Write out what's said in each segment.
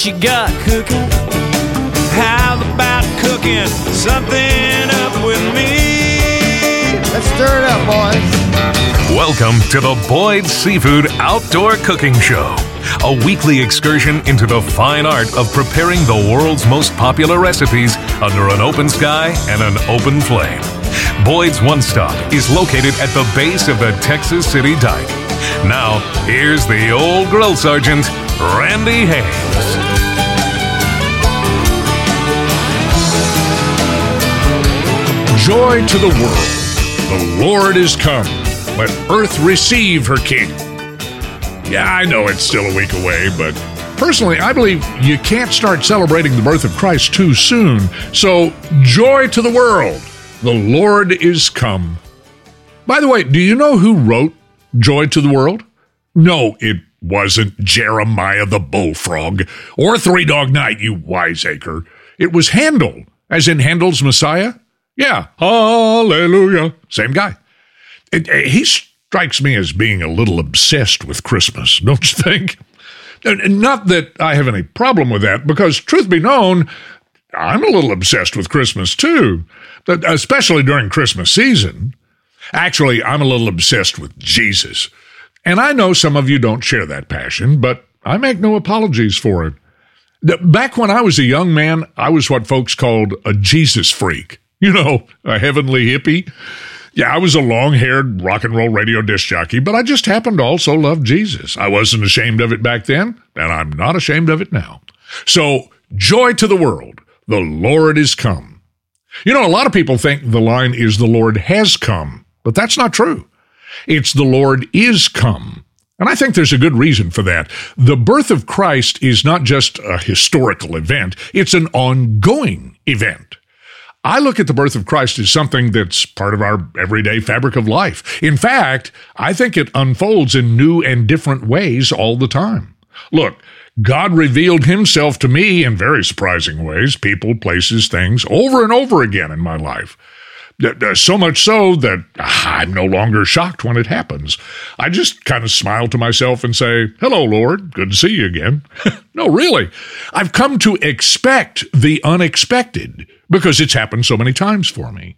what you got cooking? How about cooking something up with me? Let's stir it up, boys. Welcome to the Boyd Seafood Outdoor Cooking Show, a weekly excursion into the fine art of preparing the world's most popular recipes under an open sky and an open flame. Boyd's One Stop is located at the base of the Texas City Dike. Now, here's the old grill sergeant, Randy Hames. Joy to the world. The Lord is come. Let earth receive her King. Yeah, I know it's still a week away, but personally, I believe you can't start celebrating the birth of Christ too soon. So, joy to the world. The Lord is come. By the way, do you know who wrote Joy to the World? No, it wasn't Jeremiah the Bullfrog or Three Dog Night, you wiseacre. It was Handel, as in Handel's Messiah. Yeah, hallelujah. Same guy. It, it, he strikes me as being a little obsessed with Christmas, don't you think? Not that I have any problem with that, because truth be known, I'm a little obsessed with Christmas too, but especially during Christmas season. Actually, I'm a little obsessed with Jesus. And I know some of you don't share that passion, but I make no apologies for it. Back when I was a young man, I was what folks called a Jesus freak. You know, a heavenly hippie. Yeah, I was a long haired rock and roll radio disc jockey, but I just happened to also love Jesus. I wasn't ashamed of it back then, and I'm not ashamed of it now. So, joy to the world. The Lord is come. You know, a lot of people think the line is the Lord has come, but that's not true. It's the Lord is come. And I think there's a good reason for that. The birth of Christ is not just a historical event, it's an ongoing event. I look at the birth of Christ as something that's part of our everyday fabric of life. In fact, I think it unfolds in new and different ways all the time. Look, God revealed himself to me in very surprising ways, people, places, things, over and over again in my life. So much so that I'm no longer shocked when it happens. I just kind of smile to myself and say, Hello, Lord. Good to see you again. no, really. I've come to expect the unexpected because it's happened so many times for me.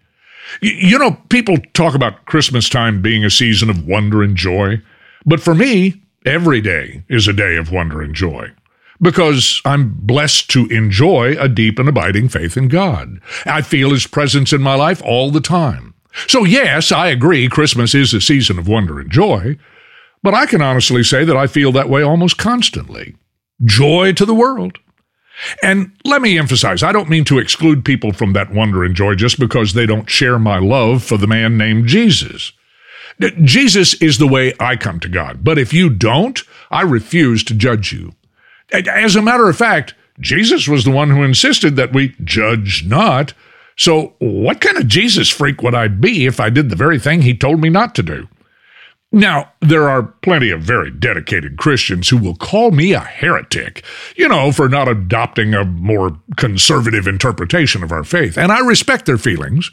You know, people talk about Christmas time being a season of wonder and joy, but for me, every day is a day of wonder and joy because I'm blessed to enjoy a deep and abiding faith in God. I feel His presence in my life all the time. So, yes, I agree Christmas is a season of wonder and joy, but I can honestly say that I feel that way almost constantly. Joy to the world. And let me emphasize, I don't mean to exclude people from that wonder and joy just because they don't share my love for the man named Jesus. Jesus is the way I come to God, but if you don't, I refuse to judge you. As a matter of fact, Jesus was the one who insisted that we judge not. So, what kind of Jesus freak would I be if I did the very thing he told me not to do? Now, there are plenty of very dedicated Christians who will call me a heretic, you know, for not adopting a more conservative interpretation of our faith. And I respect their feelings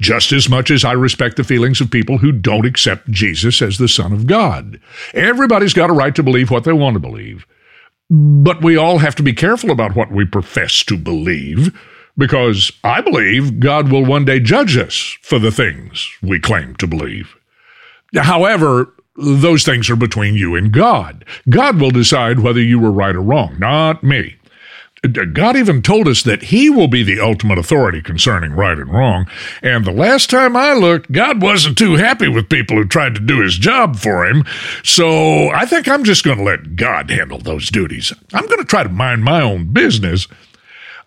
just as much as I respect the feelings of people who don't accept Jesus as the Son of God. Everybody's got a right to believe what they want to believe. But we all have to be careful about what we profess to believe, because I believe God will one day judge us for the things we claim to believe. However, those things are between you and God. God will decide whether you were right or wrong, not me. Uh, God even told us that He will be the ultimate authority concerning right and wrong. And the last time I looked, God wasn't too happy with people who tried to do His job for Him. So I think I'm just going to let God handle those duties. I'm going to try to mind my own business.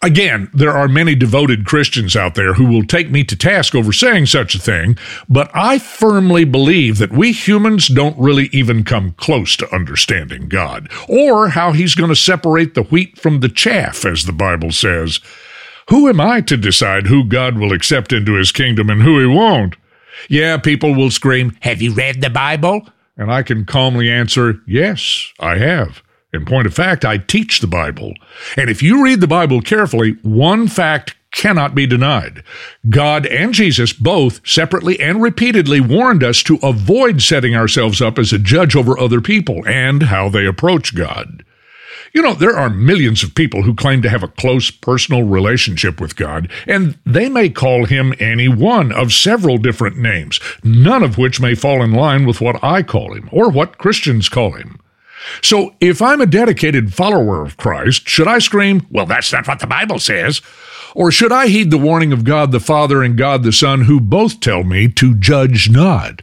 Again, there are many devoted Christians out there who will take me to task over saying such a thing, but I firmly believe that we humans don't really even come close to understanding God, or how He's going to separate the wheat from the chaff, as the Bible says. Who am I to decide who God will accept into His kingdom and who He won't? Yeah, people will scream, Have you read the Bible? And I can calmly answer, Yes, I have. In point of fact, I teach the Bible. And if you read the Bible carefully, one fact cannot be denied. God and Jesus both separately and repeatedly warned us to avoid setting ourselves up as a judge over other people and how they approach God. You know, there are millions of people who claim to have a close personal relationship with God, and they may call him any one of several different names, none of which may fall in line with what I call him or what Christians call him. So if I'm a dedicated follower of Christ, should I scream, well, that's not what the Bible says? Or should I heed the warning of God the Father and God the Son, who both tell me to judge not?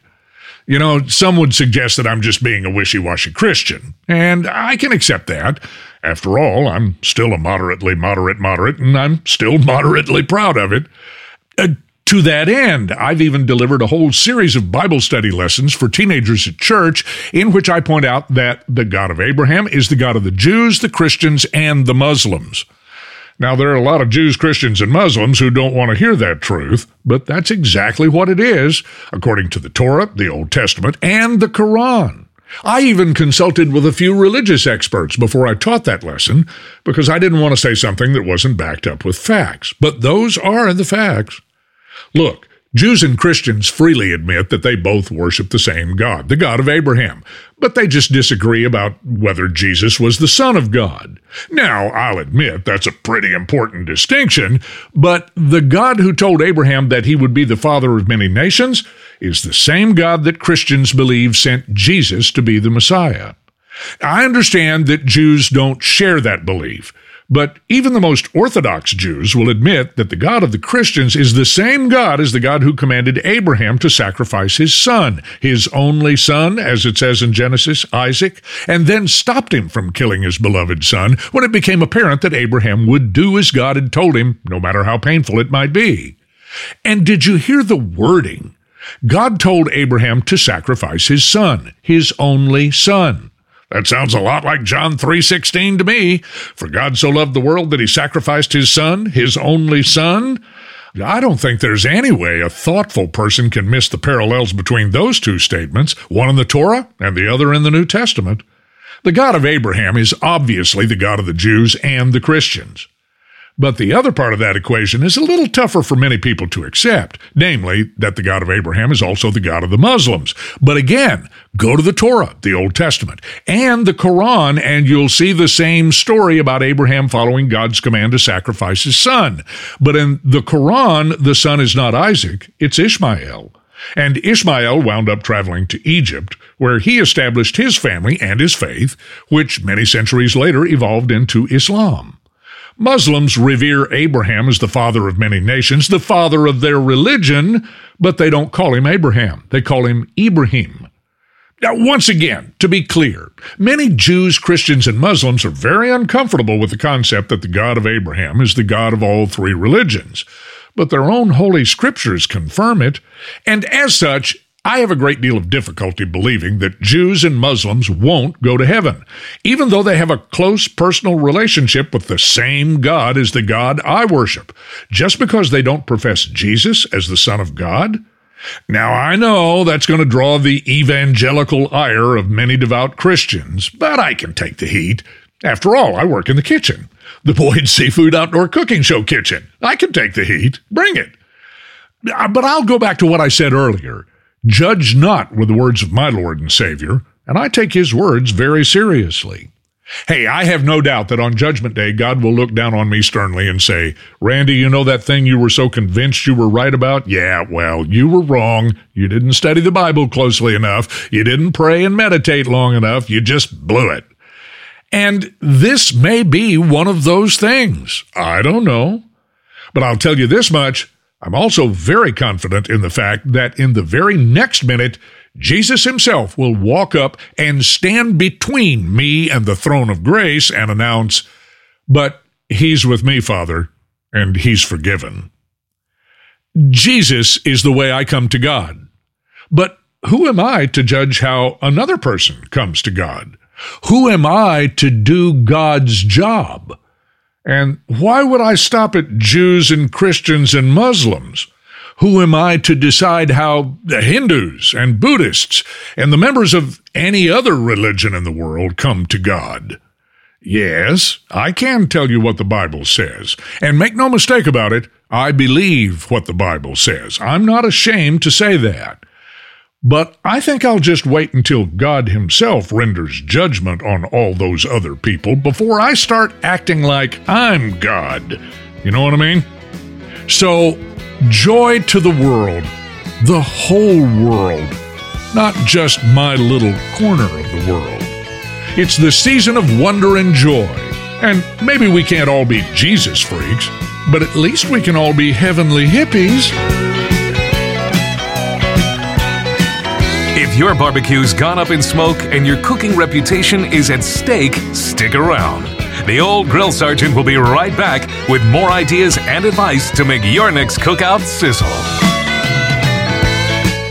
You know, some would suggest that I'm just being a wishy washy Christian, and I can accept that. After all, I'm still a moderately moderate moderate, and I'm still moderately proud of it. Uh, to that end, I've even delivered a whole series of Bible study lessons for teenagers at church in which I point out that the God of Abraham is the God of the Jews, the Christians, and the Muslims. Now, there are a lot of Jews, Christians, and Muslims who don't want to hear that truth, but that's exactly what it is, according to the Torah, the Old Testament, and the Quran. I even consulted with a few religious experts before I taught that lesson because I didn't want to say something that wasn't backed up with facts. But those are the facts. Look, Jews and Christians freely admit that they both worship the same God, the God of Abraham, but they just disagree about whether Jesus was the Son of God. Now, I'll admit that's a pretty important distinction, but the God who told Abraham that he would be the father of many nations is the same God that Christians believe sent Jesus to be the Messiah. I understand that Jews don't share that belief, but even the most Orthodox Jews will admit that the God of the Christians is the same God as the God who commanded Abraham to sacrifice his son, his only son, as it says in Genesis, Isaac, and then stopped him from killing his beloved son when it became apparent that Abraham would do as God had told him, no matter how painful it might be. And did you hear the wording? God told Abraham to sacrifice his son, his only son. That sounds a lot like John 3:16 to me. For God so loved the world that he sacrificed his son, his only son. I don't think there's any way a thoughtful person can miss the parallels between those two statements, one in the Torah and the other in the New Testament. The God of Abraham is obviously the God of the Jews and the Christians. But the other part of that equation is a little tougher for many people to accept, namely that the God of Abraham is also the God of the Muslims. But again, go to the Torah, the Old Testament, and the Quran, and you'll see the same story about Abraham following God's command to sacrifice his son. But in the Quran, the son is not Isaac, it's Ishmael. And Ishmael wound up traveling to Egypt, where he established his family and his faith, which many centuries later evolved into Islam. Muslims revere Abraham as the father of many nations, the father of their religion, but they don't call him Abraham. They call him Ibrahim. Now, once again, to be clear, many Jews, Christians, and Muslims are very uncomfortable with the concept that the God of Abraham is the God of all three religions. But their own holy scriptures confirm it, and as such, I have a great deal of difficulty believing that Jews and Muslims won't go to heaven, even though they have a close personal relationship with the same God as the God I worship, just because they don't profess Jesus as the Son of God. Now, I know that's going to draw the evangelical ire of many devout Christians, but I can take the heat. After all, I work in the kitchen, the Boyd Seafood Outdoor Cooking Show kitchen. I can take the heat. Bring it. Uh, but I'll go back to what I said earlier. Judge not with the words of my Lord and Savior, and I take his words very seriously. Hey, I have no doubt that on Judgment Day, God will look down on me sternly and say, Randy, you know that thing you were so convinced you were right about? Yeah, well, you were wrong. You didn't study the Bible closely enough. You didn't pray and meditate long enough. You just blew it. And this may be one of those things. I don't know. But I'll tell you this much I'm also very confident in the fact that in the very next minute, Jesus himself will walk up and stand between me and the throne of grace and announce, But he's with me, Father, and he's forgiven. Jesus is the way I come to God. But who am I to judge how another person comes to God? Who am I to do God's job? And why would I stop at Jews and Christians and Muslims? Who am I to decide how the Hindus and Buddhists and the members of any other religion in the world come to God? Yes, I can tell you what the Bible says. And make no mistake about it, I believe what the Bible says. I'm not ashamed to say that. But I think I'll just wait until God Himself renders judgment on all those other people before I start acting like I'm God. You know what I mean? So, joy to the world, the whole world, not just my little corner of the world. It's the season of wonder and joy. And maybe we can't all be Jesus freaks, but at least we can all be heavenly hippies. If your barbecue's gone up in smoke and your cooking reputation is at stake, stick around. The old grill sergeant will be right back with more ideas and advice to make your next cookout sizzle.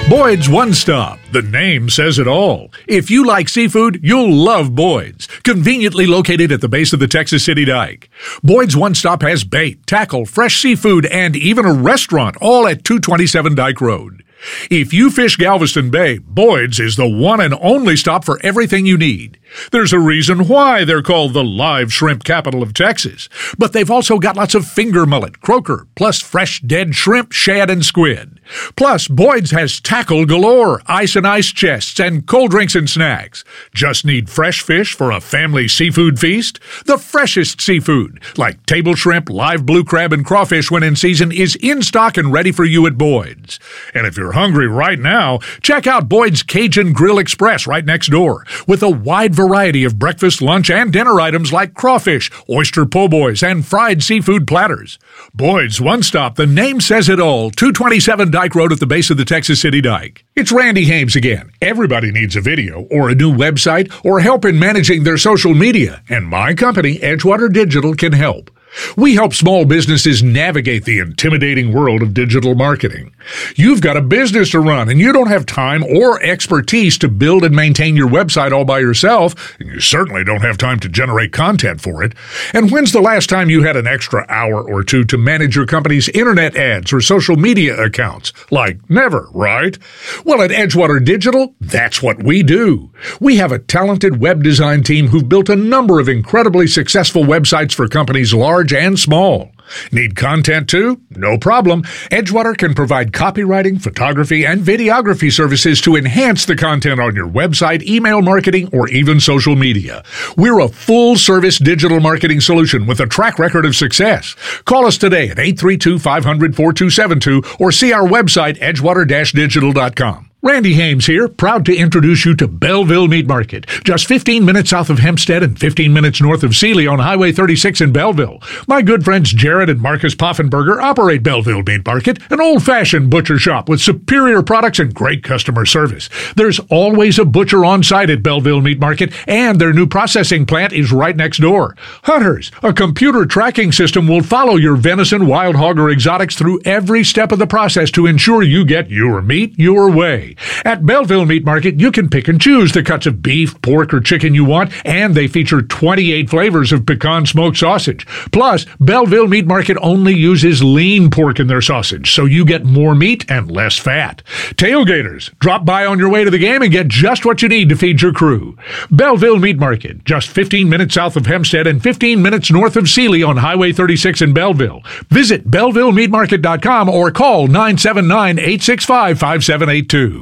Boyd's One Stop. The name says it all. If you like seafood, you'll love Boyd's. Conveniently located at the base of the Texas City Dike. Boyd's One Stop has bait, tackle, fresh seafood, and even a restaurant, all at 227 Dike Road. If you fish Galveston Bay, Boyd's is the one and only stop for everything you need. There's a reason why they're called the live shrimp capital of Texas. But they've also got lots of finger mullet, croaker, plus fresh dead shrimp, shad, and squid. Plus, Boyd's has tackle galore, ice and ice chests, and cold drinks and snacks. Just need fresh fish for a family seafood feast? The freshest seafood, like table shrimp, live blue crab, and crawfish when in season, is in stock and ready for you at Boyd's. And if you're hungry right now, check out Boyd's Cajun Grill Express right next door with a wide variety of breakfast, lunch, and dinner items like crawfish, oyster po' boys, and fried seafood platters. Boyd's One Stop, the name says it all, 227 Dike Road at the base of the Texas City Dike. It's Randy Hames again. Everybody needs a video, or a new website, or help in managing their social media, and my company, Edgewater Digital, can help. We help small businesses navigate the intimidating world of digital marketing. You've got a business to run and you don't have time or expertise to build and maintain your website all by yourself, and you certainly don't have time to generate content for it. And when's the last time you had an extra hour or two to manage your company's internet ads or social media accounts? Like never, right? Well, at Edgewater Digital, that's what we do. We have a talented web design team who've built a number of incredibly successful websites for companies large large and small. Need content too? No problem. Edgewater can provide copywriting, photography, and videography services to enhance the content on your website, email marketing, or even social media. We're a full service digital marketing solution with a track record of success. Call us today at 832 500 4272 or see our website, edgewater digital.com. Randy Hames here, proud to introduce you to Belleville Meat Market, just 15 minutes south of Hempstead and 15 minutes north of Sealy on Highway 36 in Belleville. My good friends Jared and Marcus Poffenberger operate Belleville Meat Market, an old-fashioned butcher shop with superior products and great customer service. There's always a butcher on site at Belleville Meat Market, and their new processing plant is right next door. Hunters, a computer tracking system will follow your venison, wild hog, or exotics through every step of the process to ensure you get your meat your way. At Belleville Meat Market, you can pick and choose the cuts of beef, pork, or chicken you want, and they feature 28 flavors of pecan smoked sausage. Plus, Belleville Meat Market only uses lean pork in their sausage, so you get more meat and less fat. Tailgaters, drop by on your way to the game and get just what you need to feed your crew. Belleville Meat Market, just 15 minutes south of Hempstead and 15 minutes north of Sealy on Highway 36 in Belleville. Visit BellevilleMeatMarket.com or call 979 865 5782.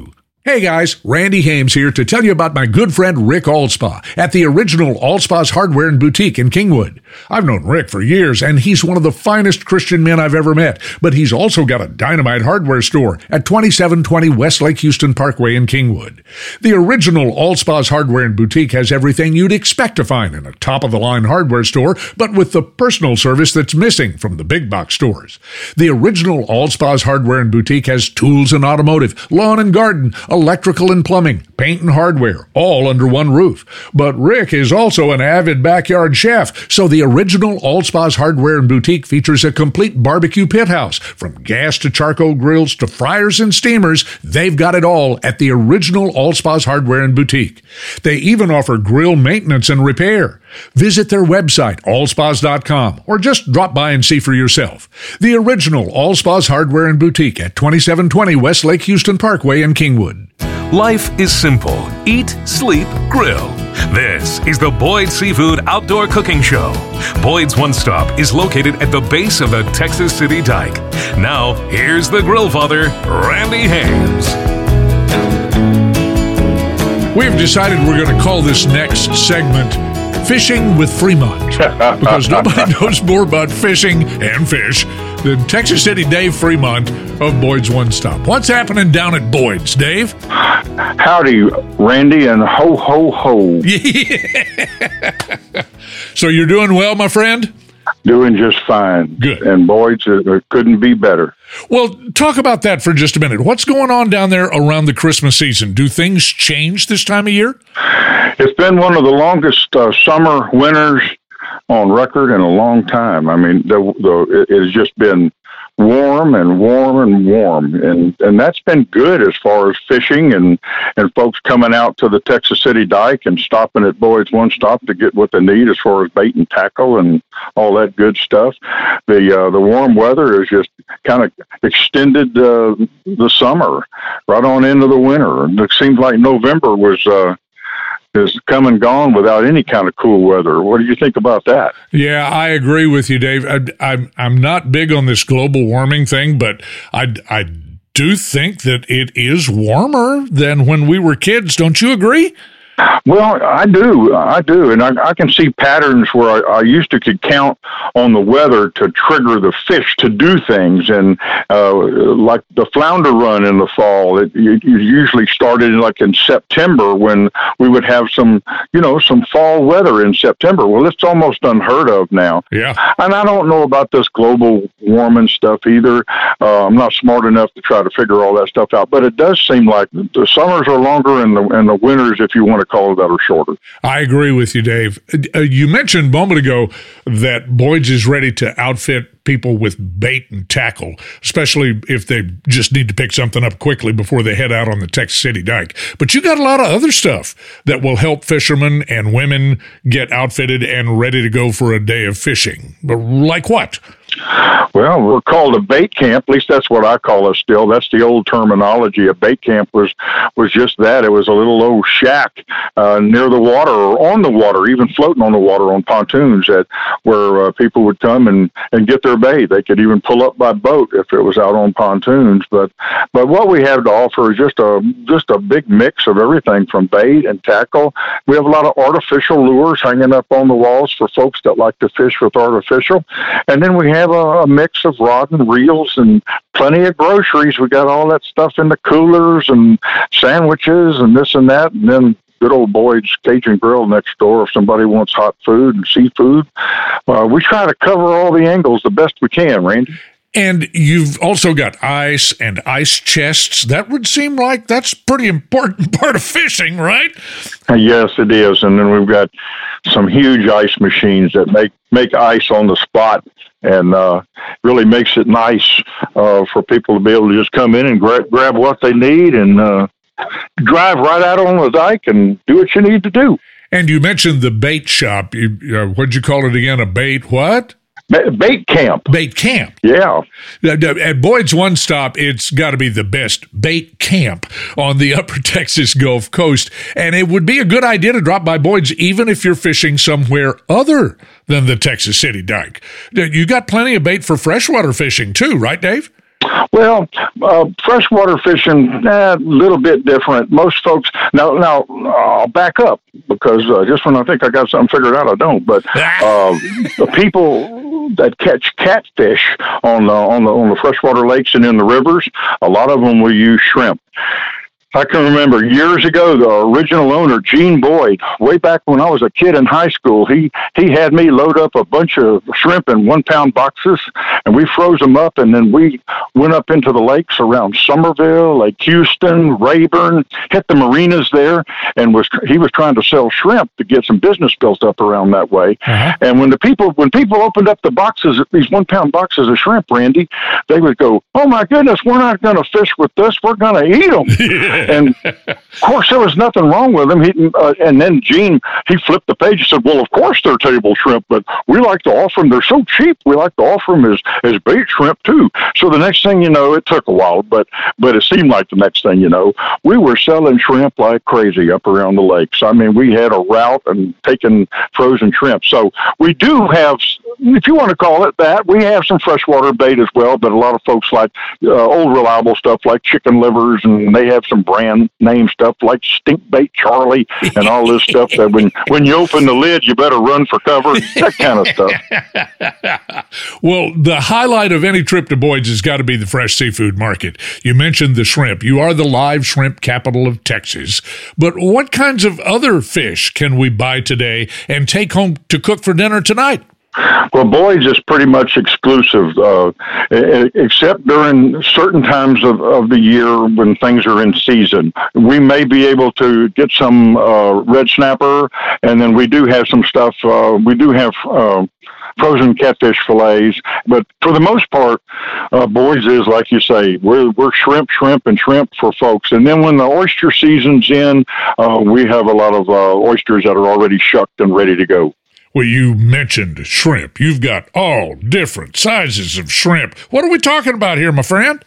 Hey guys, Randy Hames here to tell you about my good friend Rick Allspa at the original Allspa's Hardware and Boutique in Kingwood. I've known Rick for years and he's one of the finest Christian men I've ever met, but he's also got a dynamite hardware store at 2720 West Lake Houston Parkway in Kingwood. The original Allspa's Hardware and Boutique has everything you'd expect to find in a top of the line hardware store, but with the personal service that's missing from the big box stores. The original Allspa's Hardware and Boutique has tools and automotive, lawn and garden, electrical and plumbing, paint and hardware, all under one roof. But Rick is also an avid backyard chef, so the original Allspa's Hardware and Boutique features a complete barbecue pit house. From gas to charcoal grills to fryers and steamers, they've got it all at the original Allspa's Hardware and Boutique. They even offer grill maintenance and repair. Visit their website, allspas.com, or just drop by and see for yourself. The original Allspa's Hardware and Boutique at 2720 West Lake Houston Parkway in Kingwood. Life is simple eat, sleep, grill. This is the Boyd Seafood Outdoor Cooking Show. Boyd's One Stop is located at the base of the Texas City Dike. Now, here's the grill father, Randy Hames. We've decided we're going to call this next segment Fishing with Fremont because nobody knows more about fishing and fish than Texas City Dave Fremont of Boyd's One Stop. What's happening down at Boyd's, Dave? Howdy, Randy, and ho, ho, ho. so you're doing well, my friend? Doing just fine. Good. And Boyd's uh, couldn't be better. Well, talk about that for just a minute. What's going on down there around the Christmas season? Do things change this time of year? It's been one of the longest uh, summer winters on record in a long time. I mean, the, the, it has just been warm and warm and warm, and and that's been good as far as fishing and and folks coming out to the Texas City Dike and stopping at Boyd's One Stop to get what they need as far as bait and tackle and all that good stuff. The uh, the warm weather has just kind of extended uh, the summer right on into the winter. It seems like November was. Uh, has come and gone without any kind of cool weather. What do you think about that? Yeah, I agree with you, Dave. I, I'm I'm not big on this global warming thing, but I I do think that it is warmer than when we were kids. Don't you agree? Well, I do, I do, and I, I can see patterns where I, I used to could count on the weather to trigger the fish to do things, and uh, like the flounder run in the fall, it, it usually started like in September when we would have some, you know, some fall weather in September. Well, it's almost unheard of now. Yeah, and I don't know about this global warming stuff either. Uh, I'm not smart enough to try to figure all that stuff out, but it does seem like the summers are longer and the and the winters, if you want to call that are shorter. I agree with you, Dave. Uh, you mentioned a moment ago that Boyd's is ready to outfit people with bait and tackle, especially if they just need to pick something up quickly before they head out on the Texas City Dike. But you got a lot of other stuff that will help fishermen and women get outfitted and ready to go for a day of fishing. But like what? Well, we're called a bait camp. At least that's what I call it. Still, that's the old terminology. A bait camp was was just that. It was a little old shack uh, near the water or on the water, even floating on the water on pontoons, that where uh, people would come and and get their bait. They could even pull up by boat if it was out on pontoons. But but what we have to offer is just a just a big mix of everything from bait and tackle. We have a lot of artificial lures hanging up on the walls for folks that like to fish with artificial, and then we have a, a mix of rod and reels and plenty of groceries. We got all that stuff in the coolers and sandwiches and this and that, and then good old Boyd's Cajun Grill next door if somebody wants hot food and seafood. Uh, we try to cover all the angles the best we can, Randy. And you've also got ice and ice chests. That would seem like that's pretty important part of fishing, right? Yes, it is. And then we've got some huge ice machines that make make ice on the spot and uh, really makes it nice uh, for people to be able to just come in and gra- grab what they need and uh, drive right out on the dike and do what you need to do. And you mentioned the bait shop. You, uh, what'd you call it again? A bait what? Bait camp. Bait camp. Yeah. At Boyd's One Stop, it's got to be the best bait camp on the upper Texas Gulf Coast. And it would be a good idea to drop by Boyd's even if you're fishing somewhere other than the Texas City Dike. You got plenty of bait for freshwater fishing too, right, Dave? Well, uh, freshwater fishing, a eh, little bit different. Most folks now, now I'll back up because uh, just when I think I got something figured out, I don't. But uh, the people that catch catfish on the on the on the freshwater lakes and in the rivers, a lot of them will use shrimp. I can remember years ago, the original owner, Gene Boyd, way back when I was a kid in high school, he, he had me load up a bunch of shrimp in one pound boxes and we froze them up and then we went up into the lakes around Somerville, Lake Houston, Rayburn, hit the marinas there and was, he was trying to sell shrimp to get some business built up around that way. Uh-huh. And when the people, when people opened up the boxes, these one pound boxes of shrimp, Randy, they would go, Oh my goodness, we're not going to fish with this. We're going to eat them. and of course, there was nothing wrong with them. He, uh, and then Gene, he flipped the page and said, "Well, of course they're table shrimp, but we like to offer them. They're so cheap. We like to offer them as as bait shrimp too." So the next thing you know, it took a while, but but it seemed like the next thing you know, we were selling shrimp like crazy up around the lakes. I mean, we had a route and taking frozen shrimp. So we do have if you want to call it that, we have some freshwater bait as well. But a lot of folks like uh, old reliable stuff like chicken livers, and they have some brand name stuff like Stink Bait Charlie and all this stuff. That when when you open the lid, you better run for cover. That kind of stuff. well, the highlight of any trip to Boyd's has got to be the fresh seafood market. You mentioned the shrimp. You are the live shrimp capital of Texas. But what kinds of other fish can we buy today and take home to cook for dinner tonight? Well, Boyd's is pretty much exclusive, uh, except during certain times of, of the year when things are in season. We may be able to get some uh, red snapper, and then we do have some stuff. Uh, we do have uh, frozen catfish fillets, but for the most part, uh, Boyd's is like you say, we're we're shrimp, shrimp, and shrimp for folks. And then when the oyster season's in, uh, we have a lot of uh, oysters that are already shucked and ready to go. Well, you mentioned shrimp. You've got all different sizes of shrimp. What are we talking about here, my friend?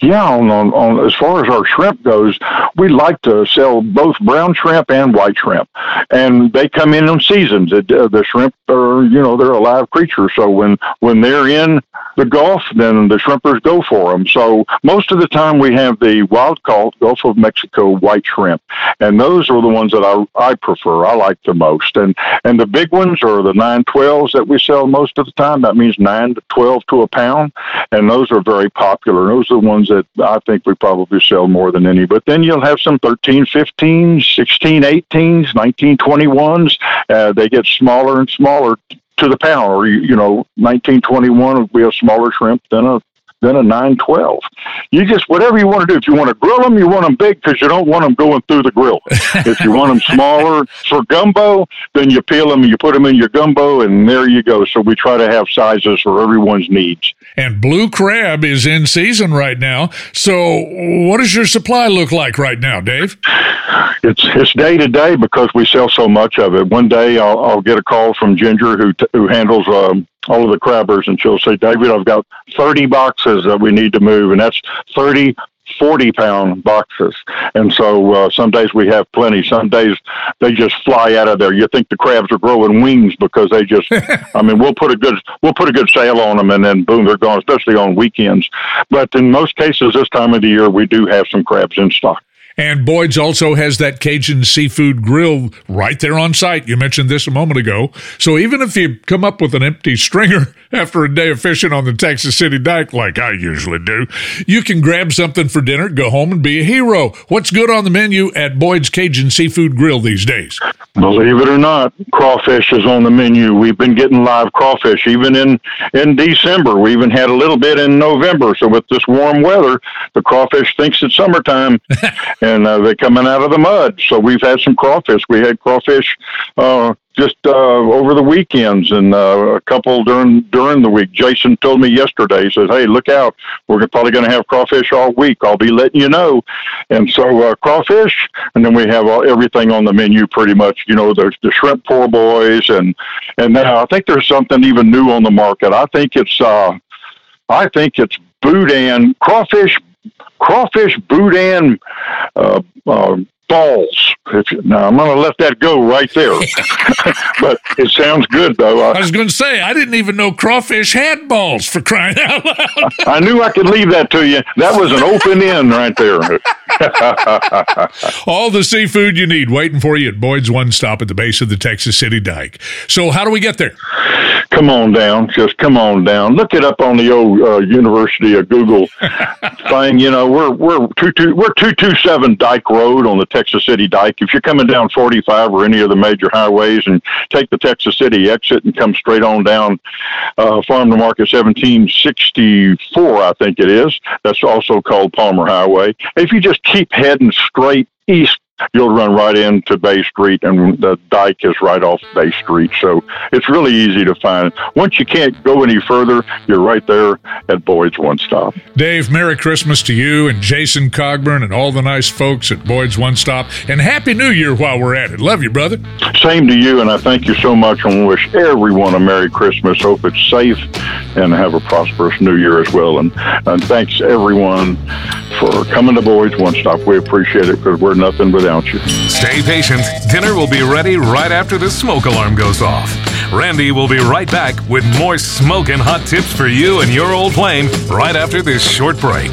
Yeah, on, on, on as far as our shrimp goes, we like to sell both brown shrimp and white shrimp, and they come in on seasons. It, uh, the shrimp are, you know, they're a live creature, so when when they're in the Gulf, then the shrimpers go for them. So most of the time we have the wild caught Gulf of Mexico white shrimp, and those are the ones that I I prefer. I like the most, and and the big ones are the 912s that we sell most of the time. That means 9 to 12 to a pound. And those are very popular. Those are the ones that I think we probably sell more than any. But then you'll have some 13, 15, 16, 18s, 19, 21s. Uh, they get smaller and smaller to the pound, or you know, 1921 would be a smaller shrimp than a than a 912. You just, whatever you want to do. If you want to grill them, you want them big because you don't want them going through the grill. if you want them smaller for gumbo, then you peel them and you put them in your gumbo, and there you go. So we try to have sizes for everyone's needs. And blue crab is in season right now. So what does your supply look like right now, Dave? It's it's day to day because we sell so much of it. One day I'll, I'll get a call from Ginger who t- who handles um, all of the crabbers, and she'll say, David, I've got 30 boxes that we need to move, and that's 30 40 pound boxes. And so uh, some days we have plenty. Some days they just fly out of there. You think the crabs are growing wings because they just, I mean, we'll put a good, we'll put a good sale on them and then boom, they're gone, especially on weekends. But in most cases this time of the year, we do have some crabs in stock. And Boyd's also has that Cajun seafood grill right there on site. You mentioned this a moment ago. So even if you come up with an empty stringer after a day of fishing on the Texas City Dike, like I usually do, you can grab something for dinner, go home, and be a hero. What's good on the menu at Boyd's Cajun Seafood Grill these days? Believe it or not, crawfish is on the menu. We've been getting live crawfish even in in December. We even had a little bit in November. So with this warm weather, the crawfish thinks it's summertime. and uh, they're coming out of the mud. So we've had some crawfish. We had crawfish uh, just uh, over the weekends and uh, a couple during during the week. Jason told me yesterday. He says, "Hey, look out! We're probably going to have crawfish all week. I'll be letting you know." And so uh, crawfish, and then we have all, everything on the menu pretty much. You know, there's the shrimp poor boys, and and now I think there's something even new on the market. I think it's uh, I think it's boudin crawfish crawfish boudin uh, uh, balls. Now I'm going to let that go right there, but it sounds good though. I was going to say I didn't even know crawfish had balls for crying out loud. I knew I could leave that to you. That was an open end right there. All the seafood you need waiting for you at Boyd's One Stop at the base of the Texas City Dike. So how do we get there? Come on down, just come on down. Look it up on the old uh, University of Google thing. You know, we're we're two two we're two two seven Dike Road on the Texas City Dike. If you're coming down 45 or any of the major highways and take the Texas City exit and come straight on down uh, Farm to Market 1764, I think it is. That's also called Palmer Highway. If you just keep heading straight east you'll run right into Bay Street, and the dike is right off Bay Street. So it's really easy to find. Once you can't go any further, you're right there at Boyd's One Stop. Dave, Merry Christmas to you and Jason Cogburn and all the nice folks at Boyd's One Stop, and Happy New Year while we're at it. Love you, brother. Same to you, and I thank you so much and wish everyone a Merry Christmas. Hope it's safe and have a prosperous New Year as well. And, and thanks everyone for coming to Boyd's One Stop. We appreciate it because we're nothing without you. Stay patient. Dinner will be ready right after the smoke alarm goes off. Randy will be right back with more smoking hot tips for you and your old plane right after this short break.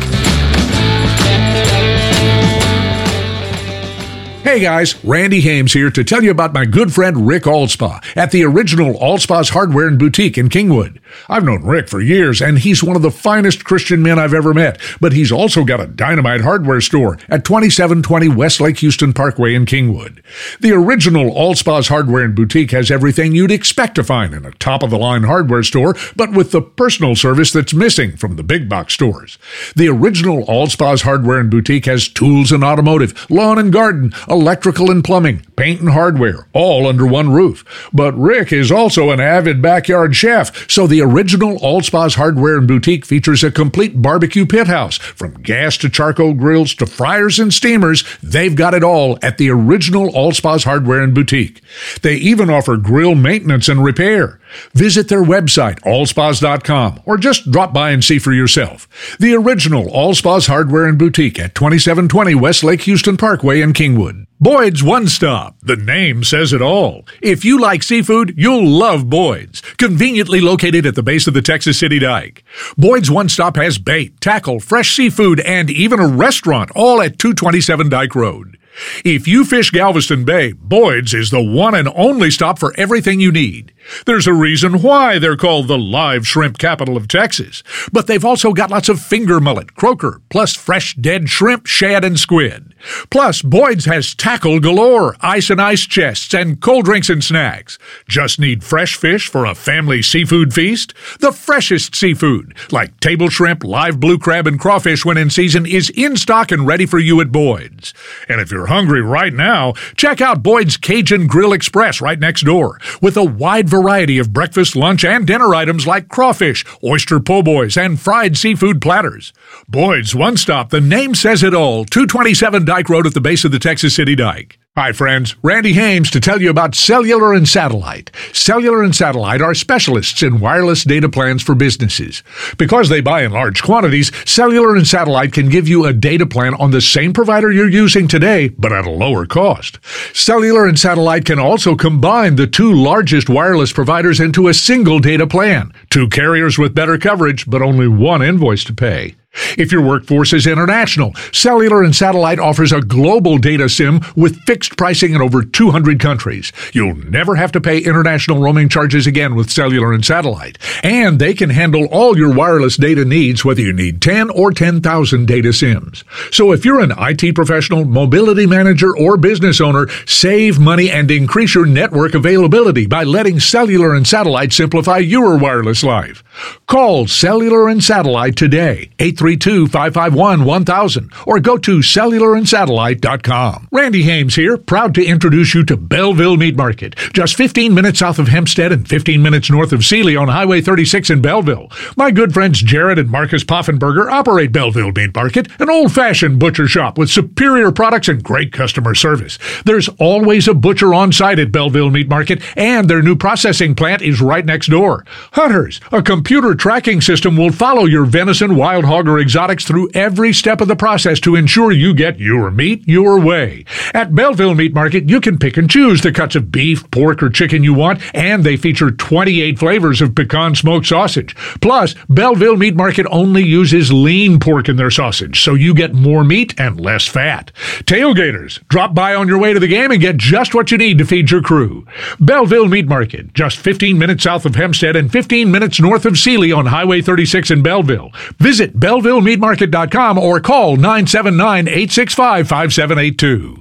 Hey guys, Randy Hames here to tell you about my good friend Rick Allspa at the original Allspa's Hardware and Boutique in Kingwood. I've known Rick for years and he's one of the finest Christian men I've ever met, but he's also got a dynamite hardware store at 2720 West Lake Houston Parkway in Kingwood. The original Allspa's Hardware and Boutique has everything you'd expect to find in a top of the line hardware store, but with the personal service that's missing from the big box stores. The original Allspa's Hardware and Boutique has tools and automotive, lawn and garden, electrical and plumbing, paint and hardware, all under one roof. But Rick is also an avid backyard chef, so the original Allspa's Hardware and Boutique features a complete barbecue pit house. From gas to charcoal grills to fryers and steamers, they've got it all at the original Allspa's Hardware and Boutique. They even offer grill maintenance and repair. Visit their website, allspas.com, or just drop by and see for yourself. The original Allspa's Hardware and Boutique at 2720 West Lake Houston Parkway in Kingwood. Boyd's One Stop. The name says it all. If you like seafood, you'll love Boyd's. Conveniently located at the base of the Texas City Dike. Boyd's One Stop has bait, tackle, fresh seafood, and even a restaurant, all at 227 Dike Road. If you fish Galveston Bay, Boyd's is the one and only stop for everything you need. There's a reason why they're called the live shrimp capital of Texas. But they've also got lots of finger mullet, croaker, plus fresh dead shrimp, shad, and squid. Plus, Boyd's has tackle galore, ice and ice chests, and cold drinks and snacks. Just need fresh fish for a family seafood feast? The freshest seafood, like table shrimp, live blue crab, and crawfish when in season, is in stock and ready for you at Boyd's. And if you're hungry right now, check out Boyd's Cajun Grill Express right next door with a wide variety of breakfast, lunch, and dinner items like crawfish, oyster po' boys, and fried seafood platters. Boyd's One Stop, the name says it all, 227 Dike Road at the base of the Texas City Dike. Hi, friends. Randy Hames to tell you about Cellular and Satellite. Cellular and Satellite are specialists in wireless data plans for businesses. Because they buy in large quantities, Cellular and Satellite can give you a data plan on the same provider you're using today, but at a lower cost. Cellular and Satellite can also combine the two largest wireless providers into a single data plan. Two carriers with better coverage, but only one invoice to pay. If your workforce is international, Cellular and Satellite offers a global data SIM with fixed pricing in over 200 countries. You'll never have to pay international roaming charges again with Cellular and Satellite. And they can handle all your wireless data needs whether you need 10 or 10,000 data SIMs. So if you're an IT professional, mobility manager, or business owner, save money and increase your network availability by letting Cellular and Satellite simplify your wireless life. Call Cellular and Satellite today, 832 551 1000, or go to cellularandSatellite.com. Randy Hames here, proud to introduce you to Belleville Meat Market, just 15 minutes south of Hempstead and 15 minutes north of Sealy on Highway 36 in Belleville. My good friends Jared and Marcus Poffenberger operate Belleville Meat Market, an old fashioned butcher shop with superior products and great customer service. There's always a butcher on site at Belleville Meat Market, and their new processing plant is right next door. Hunters, a computer tracking system will follow your venison, wild hog, or exotics through every step of the process to ensure you get your meat your way. At Belleville Meat Market, you can pick and choose the cuts of beef, pork, or chicken you want, and they feature 28 flavors of pecan smoked sausage. Plus, Belleville Meat Market only uses lean pork in their sausage, so you get more meat and less fat. Tailgaters, drop by on your way to the game and get just what you need to feed your crew. Belleville Meat Market, just 15 minutes south of Hempstead and 15 minutes north of Sealy on Highway 36 in Belleville. Visit BellevilleMeatMarket.com or call 979 865 5782.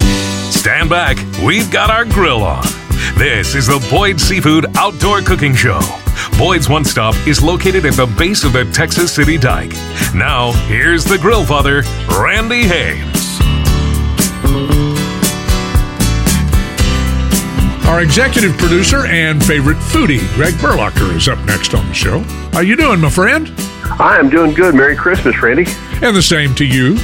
Stand back, we've got our grill on. This is the Boyd Seafood Outdoor Cooking Show. Boyd's One Stop is located at the base of the Texas City Dike. Now, here's the grill father, Randy Hames. Our executive producer and favorite foodie, Greg Berlocher, is up next on the show. How you doing, my friend? I am doing good. Merry Christmas, Randy. And the same to you.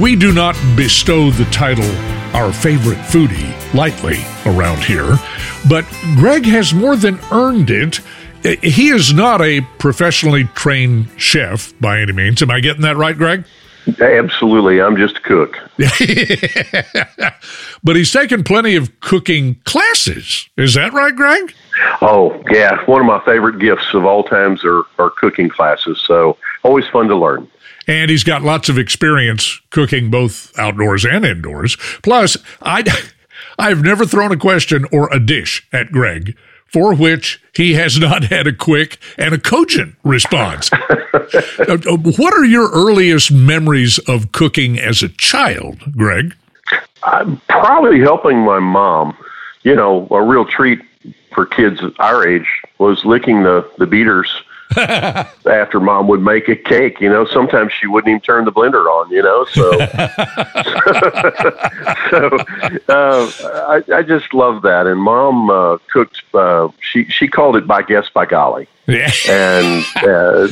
We do not bestow the title our favorite foodie lightly around here, but Greg has more than earned it. He is not a professionally trained chef by any means. Am I getting that right, Greg? Absolutely. I'm just a cook. but he's taken plenty of cooking classes. Is that right, Greg? Oh, yeah. One of my favorite gifts of all times are, are cooking classes. So always fun to learn. And he's got lots of experience cooking both outdoors and indoors. Plus, I, I've never thrown a question or a dish at Greg for which he has not had a quick and a cogent response. Uh, uh, what are your earliest memories of cooking as a child, Greg? I'm probably helping my mom. You know, a real treat for kids our age was licking the, the beaters after mom would make a cake. You know, sometimes she wouldn't even turn the blender on. You know, so so uh, I, I just love that. And mom uh, cooked. Uh, she she called it by guess by golly. and uh,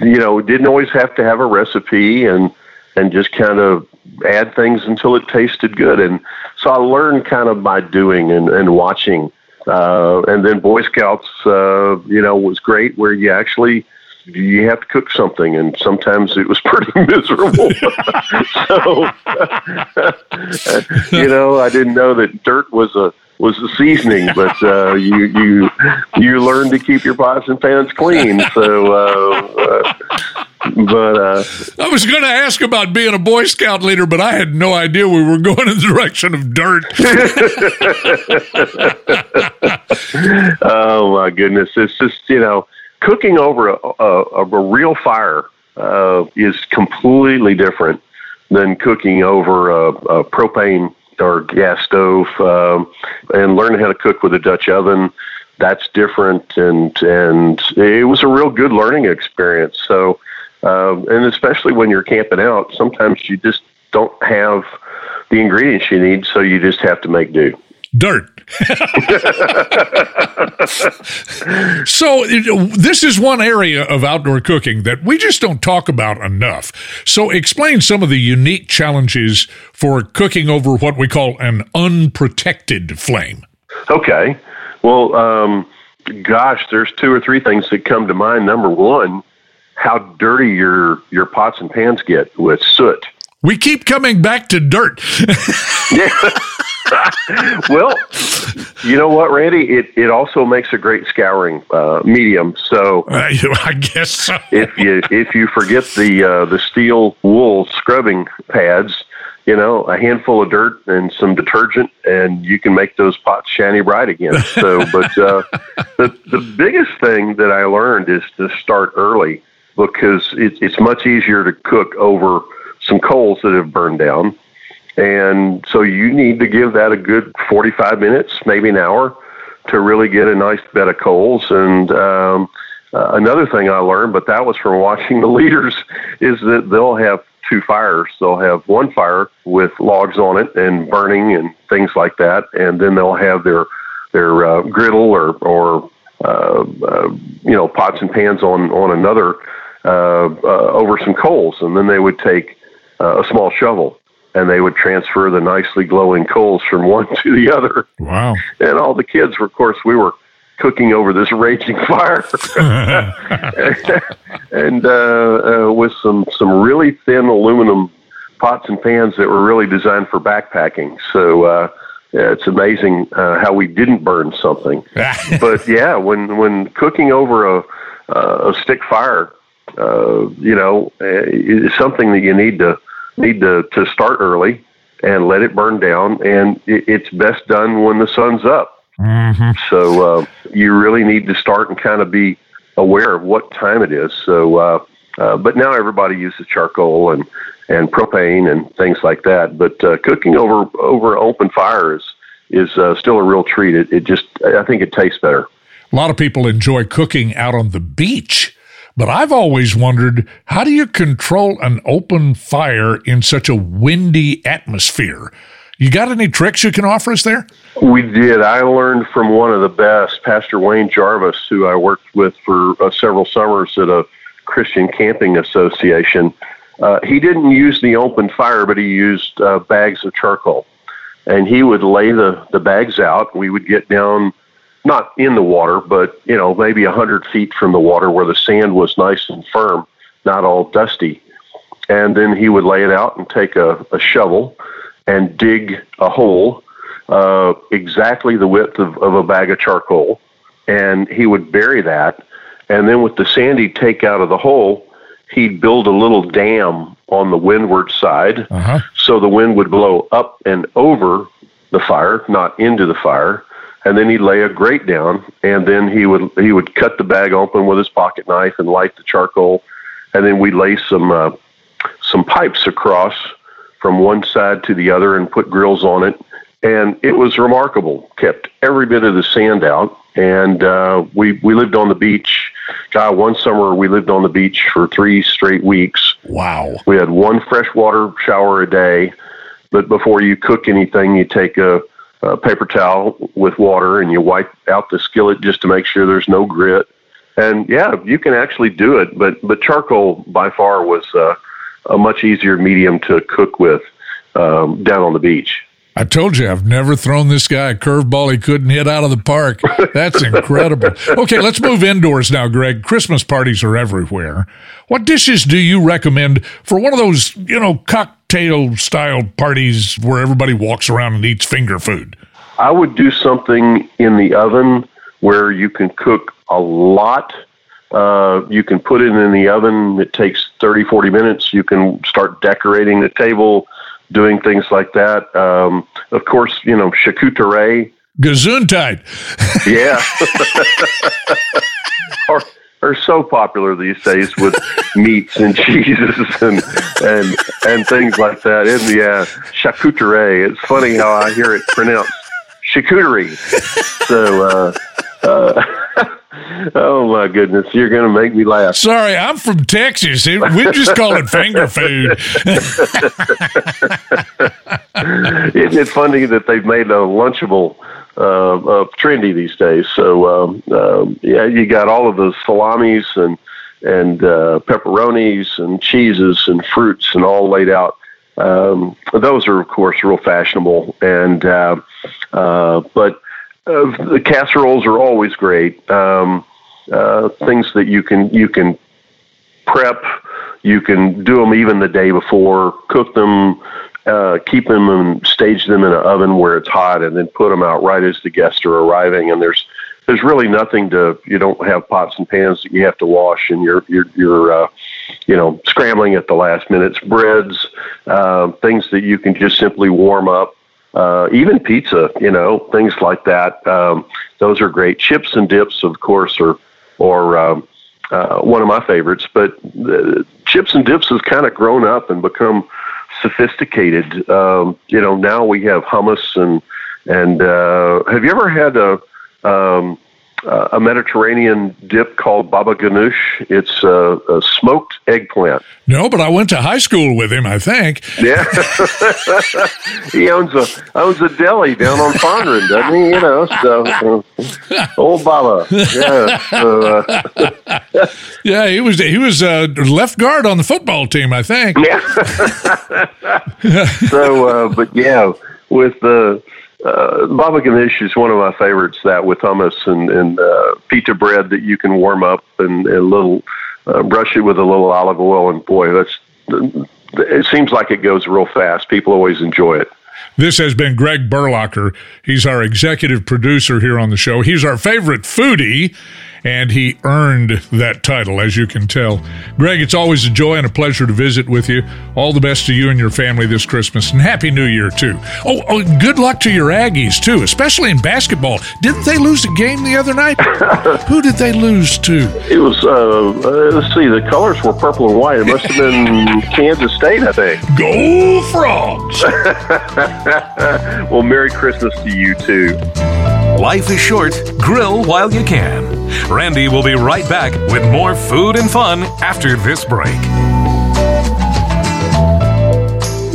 you know, didn't always have to have a recipe and and just kind of add things until it tasted good. And so I learned kind of by doing and, and watching uh, and then Boy Scouts, uh, you know, was great where you actually you have to cook something, and sometimes it was pretty miserable. so, you know, I didn't know that dirt was a was the seasoning, but uh, you you you learn to keep your pots and pans clean. So, uh, uh, but uh, I was going to ask about being a Boy Scout leader, but I had no idea we were going in the direction of dirt. oh my goodness! It's just you know cooking over a, a, a real fire uh, is completely different than cooking over a, a propane or gas stove, um, and learning how to cook with a Dutch oven. That's different, and and it was a real good learning experience. So, um, and especially when you're camping out, sometimes you just don't have the ingredients you need, so you just have to make do. Dirt. so this is one area of outdoor cooking that we just don't talk about enough. So explain some of the unique challenges for cooking over what we call an unprotected flame. Okay. Well, um, gosh, there's two or three things that come to mind. Number one, how dirty your your pots and pans get with soot. We keep coming back to dirt. yeah. well, you know what, Randy? It it also makes a great scouring uh, medium. So uh, I guess so. if you if you forget the uh, the steel wool scrubbing pads, you know, a handful of dirt and some detergent, and you can make those pots shiny bright again. So, but uh, the the biggest thing that I learned is to start early because it, it's much easier to cook over some coals that have burned down and so you need to give that a good 45 minutes, maybe an hour, to really get a nice bed of coals. And um, uh, another thing I learned, but that was from watching the leaders, is that they'll have two fires. They'll have one fire with logs on it and burning and things like that, and then they'll have their their uh, griddle or or uh, uh, you know pots and pans on on another uh, uh, over some coals, and then they would take uh, a small shovel and they would transfer the nicely glowing coals from one to the other. Wow. And all the kids were, of course, we were cooking over this raging fire and uh, uh, with some, some really thin aluminum pots and pans that were really designed for backpacking. So, uh, yeah, it's amazing uh, how we didn't burn something. but yeah, when when cooking over a uh, a stick fire, uh, you know, uh, is something that you need to need to, to start early and let it burn down. And it, it's best done when the sun's up. Mm-hmm. So uh, you really need to start and kind of be aware of what time it is. So, uh, uh, but now everybody uses charcoal and, and propane and things like that. But uh, cooking over over open fire is is uh, still a real treat. It, it just I think it tastes better. A lot of people enjoy cooking out on the beach. But I've always wondered how do you control an open fire in such a windy atmosphere? You got any tricks you can offer us there? We did. I learned from one of the best, Pastor Wayne Jarvis, who I worked with for uh, several summers at a Christian Camping Association. Uh, he didn't use the open fire, but he used uh, bags of charcoal. And he would lay the, the bags out. We would get down not in the water, but you know maybe a hundred feet from the water where the sand was nice and firm, not all dusty. and then he would lay it out and take a, a shovel and dig a hole uh, exactly the width of, of a bag of charcoal, and he would bury that, and then with the sand he'd take out of the hole, he'd build a little dam on the windward side, Uh-huh. so the wind would blow up and over the fire, not into the fire. And then he'd lay a grate down, and then he would he would cut the bag open with his pocket knife and light the charcoal, and then we'd lay some uh, some pipes across from one side to the other and put grills on it. And it was remarkable. Kept every bit of the sand out. And uh, we we lived on the beach. God, one summer we lived on the beach for three straight weeks. Wow. We had one freshwater shower a day, but before you cook anything, you take a, a paper towel with water and you wipe out the skillet just to make sure there's no grit. And yeah, you can actually do it, but but charcoal by far was uh, a much easier medium to cook with um, down on the beach. I told you I've never thrown this guy a curveball he couldn't hit out of the park. That's incredible. Okay, let's move indoors now, Greg. Christmas parties are everywhere. What dishes do you recommend for one of those, you know, cocktail style parties where everybody walks around and eats finger food? I would do something in the oven where you can cook a lot. Uh, you can put it in the oven. It takes 30, 40 minutes. You can start decorating the table, doing things like that. Um, of course, you know, charcuterie. Gesundheit. Yeah. are, are so popular these days with meats and cheeses and, and, and things like that. And yeah, charcuterie. It's funny how I hear it pronounced charcuterie. So, uh, uh, oh my goodness, you're going to make me laugh. Sorry, I'm from Texas. It- We just call it finger food. Isn't it funny that they've made a lunchable uh, uh, trendy these days? So um, um, yeah, you got all of the salamis and and uh, pepperonis and cheeses and fruits and all laid out. Um, those are of course real fashionable, and uh, uh, but uh, the casseroles are always great. Um, uh, things that you can you can prep. You can do them even the day before, cook them, uh, keep them and stage them in an oven where it's hot, and then put them out right as the guests are arriving. And there's there's really nothing to you don't have pots and pans that you have to wash, and you're you're you're uh, you know scrambling at the last minute. Breads, uh, things that you can just simply warm up. Uh, even pizza, you know, things like that. Um, those are great. Chips and dips, of course, are or um, uh, one of my favorites. But uh, chips and dips has kind of grown up and become sophisticated. Um, you know, now we have hummus and and uh, have you ever had a um, uh, a Mediterranean dip called baba ganoush? It's a, a smoked eggplant. No, but I went to high school with him, I think. Yeah, he owns a owns a deli down on Fondren, doesn't he? You know, so uh, old Baba. Yeah. So, uh, Yeah, he was he was uh, left guard on the football team, I think. Yeah. so, uh, but yeah, with the uh, baba ganoush is one of my favorites. That with hummus and and uh, pita bread that you can warm up and, a little uh, brush it with a little olive oil, and boy, that's it seems like it goes real fast. People always enjoy it. This has been Greg Berlocher. He's our executive producer here on the show. He's our favorite foodie, and he earned that title, as you can tell. Greg, it's always a joy and a pleasure to visit with you. All the best to you and your family this Christmas, and Happy New Year, too. Oh, oh good luck to your Aggies, too, especially in basketball. Didn't they lose a game the other night? Who did they lose to? It was uh, uh, let's see, the colors were purple and white. It must have been Kansas State, I think. Go Frogs! Well, Merry Christmas to you too. Life is short, grill while you can. Randy will be right back with more food and fun after this break.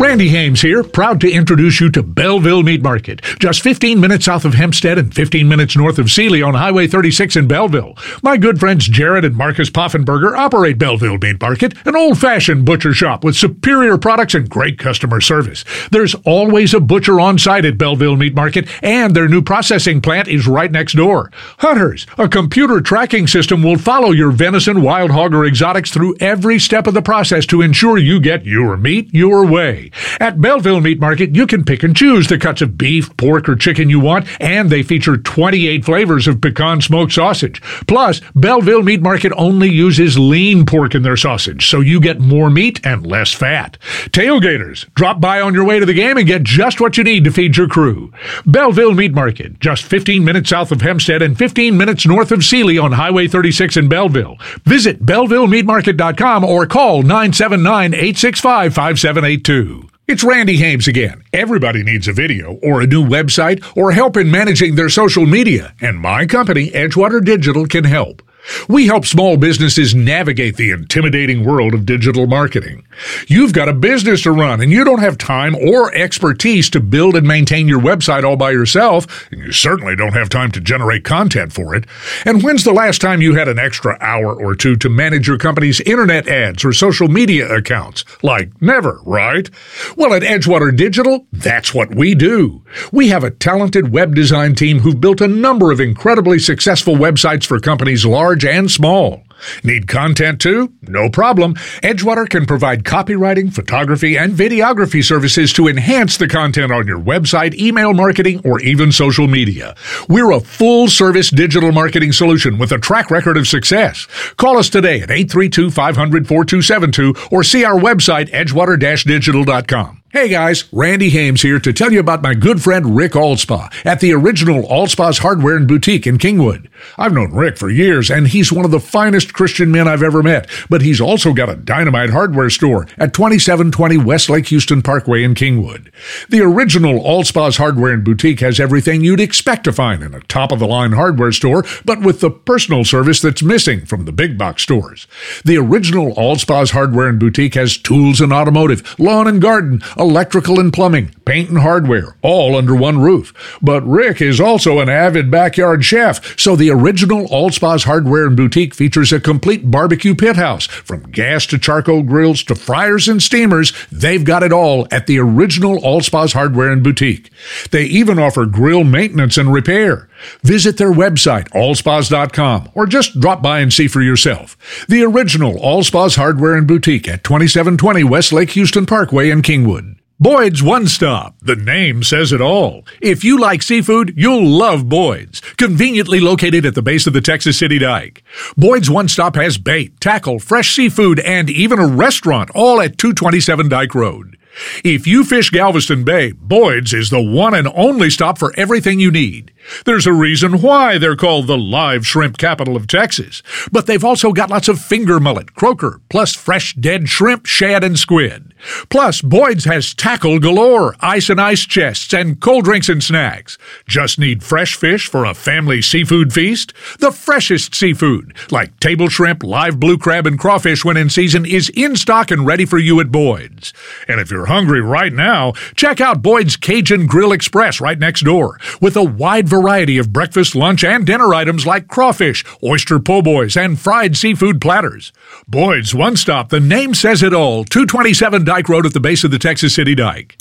Randy Hames here, proud to introduce you to Belleville Meat Market, just 15 minutes south of Hempstead and 15 minutes north of Sealy on Highway 36 in Belleville. My good friends Jared and Marcus Poffenberger operate Belleville Meat Market, an old-fashioned butcher shop with superior products and great customer service. There's always a butcher on site at Belleville Meat Market, and their new processing plant is right next door. Hunters, a computer tracking system will follow your venison, wild hog, or exotics through every step of the process to ensure you get your meat your way. At Belleville Meat Market, you can pick and choose the cuts of beef, pork, or chicken you want, and they feature 28 flavors of pecan smoked sausage. Plus, Belleville Meat Market only uses lean pork in their sausage, so you get more meat and less fat. Tailgaters, drop by on your way to the game and get just what you need to feed your crew. Belleville Meat Market, just 15 minutes south of Hempstead and 15 minutes north of Sealy on Highway 36 in Belleville. Visit BellevilleMeatMarket.com or call 979 865 5782. It's Randy Hames again. Everybody needs a video or a new website or help in managing their social media, and my company, Edgewater Digital, can help. We help small businesses navigate the intimidating world of digital marketing. You've got a business to run and you don't have time or expertise to build and maintain your website all by yourself, and you certainly don't have time to generate content for it. And when's the last time you had an extra hour or two to manage your company's internet ads or social media accounts? Like never, right? Well, at Edgewater Digital, that's what we do. We have a talented web design team who've built a number of incredibly successful websites for companies large large and small. Need content too? No problem. Edgewater can provide copywriting, photography, and videography services to enhance the content on your website, email marketing, or even social media. We're a full service digital marketing solution with a track record of success. Call us today at 832 500 4272 or see our website, edgewater digital.com. Hey guys, Randy Hames here to tell you about my good friend Rick Alspa at the original Alspa's Hardware and Boutique in Kingwood. I've known Rick for years and he's one of the finest Christian men I've ever met, but he's also got a dynamite hardware store at 2720 West Lake Houston Parkway in Kingwood. The original Alspa's Hardware and Boutique has everything you'd expect to find in a top of the line hardware store, but with the personal service that's missing from the big box stores. The original Alspa's Hardware and Boutique has tools and automotive, lawn and garden, electrical and plumbing, paint and hardware, all under one roof. But Rick is also an avid backyard chef, so the original Alspa's Hardware and Boutique features a complete barbecue pit house. From gas to charcoal grills to fryers and steamers, they've got it all at the original Alspa's Hardware and Boutique. They even offer grill maintenance and repair. Visit their website, allspas.com, or just drop by and see for yourself. The original Allspas Hardware and Boutique at 2720 West Lake Houston Parkway in Kingwood. Boyd's One Stop. The name says it all. If you like seafood, you'll love Boyd's. Conveniently located at the base of the Texas City Dike. Boyd's One Stop has bait, tackle, fresh seafood, and even a restaurant, all at 227 Dike Road. If you fish Galveston Bay, Boyd's is the one and only stop for everything you need. There's a reason why they're called the live shrimp capital of Texas. But they've also got lots of finger mullet, croaker, plus fresh dead shrimp, shad, and squid. Plus, Boyd's has tackle galore, ice and ice chests, and cold drinks and snacks. Just need fresh fish for a family seafood feast? The freshest seafood, like table shrimp, live blue crab, and crawfish when in season, is in stock and ready for you at Boyd's. And if you're hungry right now, check out Boyd's Cajun Grill Express right next door, with a wide variety of breakfast, lunch, and dinner items like crawfish, oyster po' boys, and fried seafood platters. Boyd's One Stop, the name says it all, 227 Dike Road at the base of the Texas City Dike.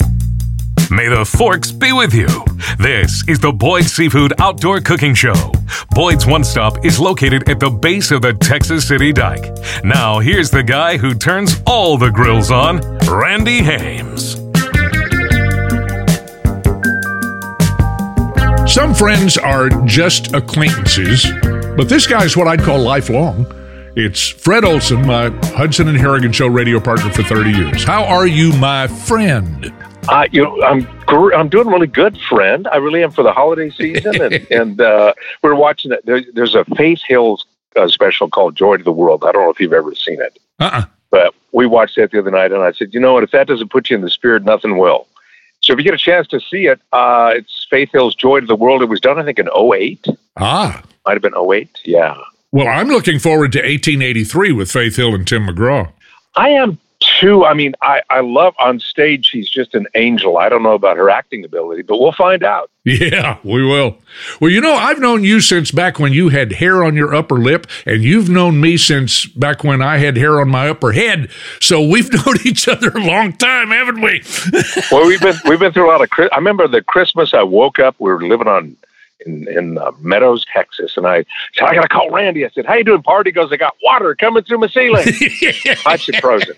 May the forks be with you. This is the Boyd Seafood Outdoor Cooking Show. Boyd's One Stop is located at the base of the Texas City Dike. Now, here's the guy who turns all the grills on, Randy Hames. Some friends are just acquaintances, but this guy's what I'd call lifelong. It's Fred Olson, my Hudson and Harrigan Show radio partner for 30 years. How are you, my friend? Uh, you know, I'm I'm doing really good, friend. I really am for the holiday season, and, and uh, we're watching it. There, there's a Faith Hills uh, special called "Joy to the World." I don't know if you've ever seen it, Uh-uh. but we watched that the other night, and I said, you know what? If that doesn't put you in the spirit, nothing will. So if you get a chance to see it, uh, it's Faith Hill's "Joy to the World." It was done, I think, in 08. Ah. Might have been 08. Yeah. Well, I'm looking forward to 1883 with Faith Hill and Tim McGraw. I am two, I mean, I, I love on stage, she's just an angel. I don't know about her acting ability, but we'll find out. Yeah, we will. Well, you know, I've known you since back when you had hair on your upper lip, and you've known me since back when I had hair on my upper head. So we've known each other a long time, haven't we? well, we've been we've been through a lot of. I remember the Christmas I woke up. We were living on in, in uh, Meadows, Texas. And I said, I got to call Randy. I said, How you doing, party? He goes, I got water coming through my ceiling. Pipes are frozen.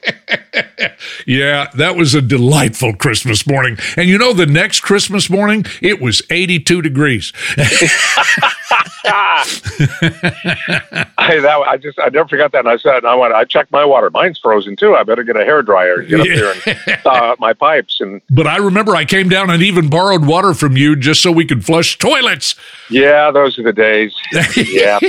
Yeah, that was a delightful Christmas morning. And you know, the next Christmas morning, it was 82 degrees. I, that, I just I never forgot that. And I said, I went, I checked my water. Mine's frozen too. I better get a hair dryer and get up here and thaw out uh, my pipes. And but I remember I came down and even borrowed water from you just so we could flush toilets. Yeah, those are the days. Yeah.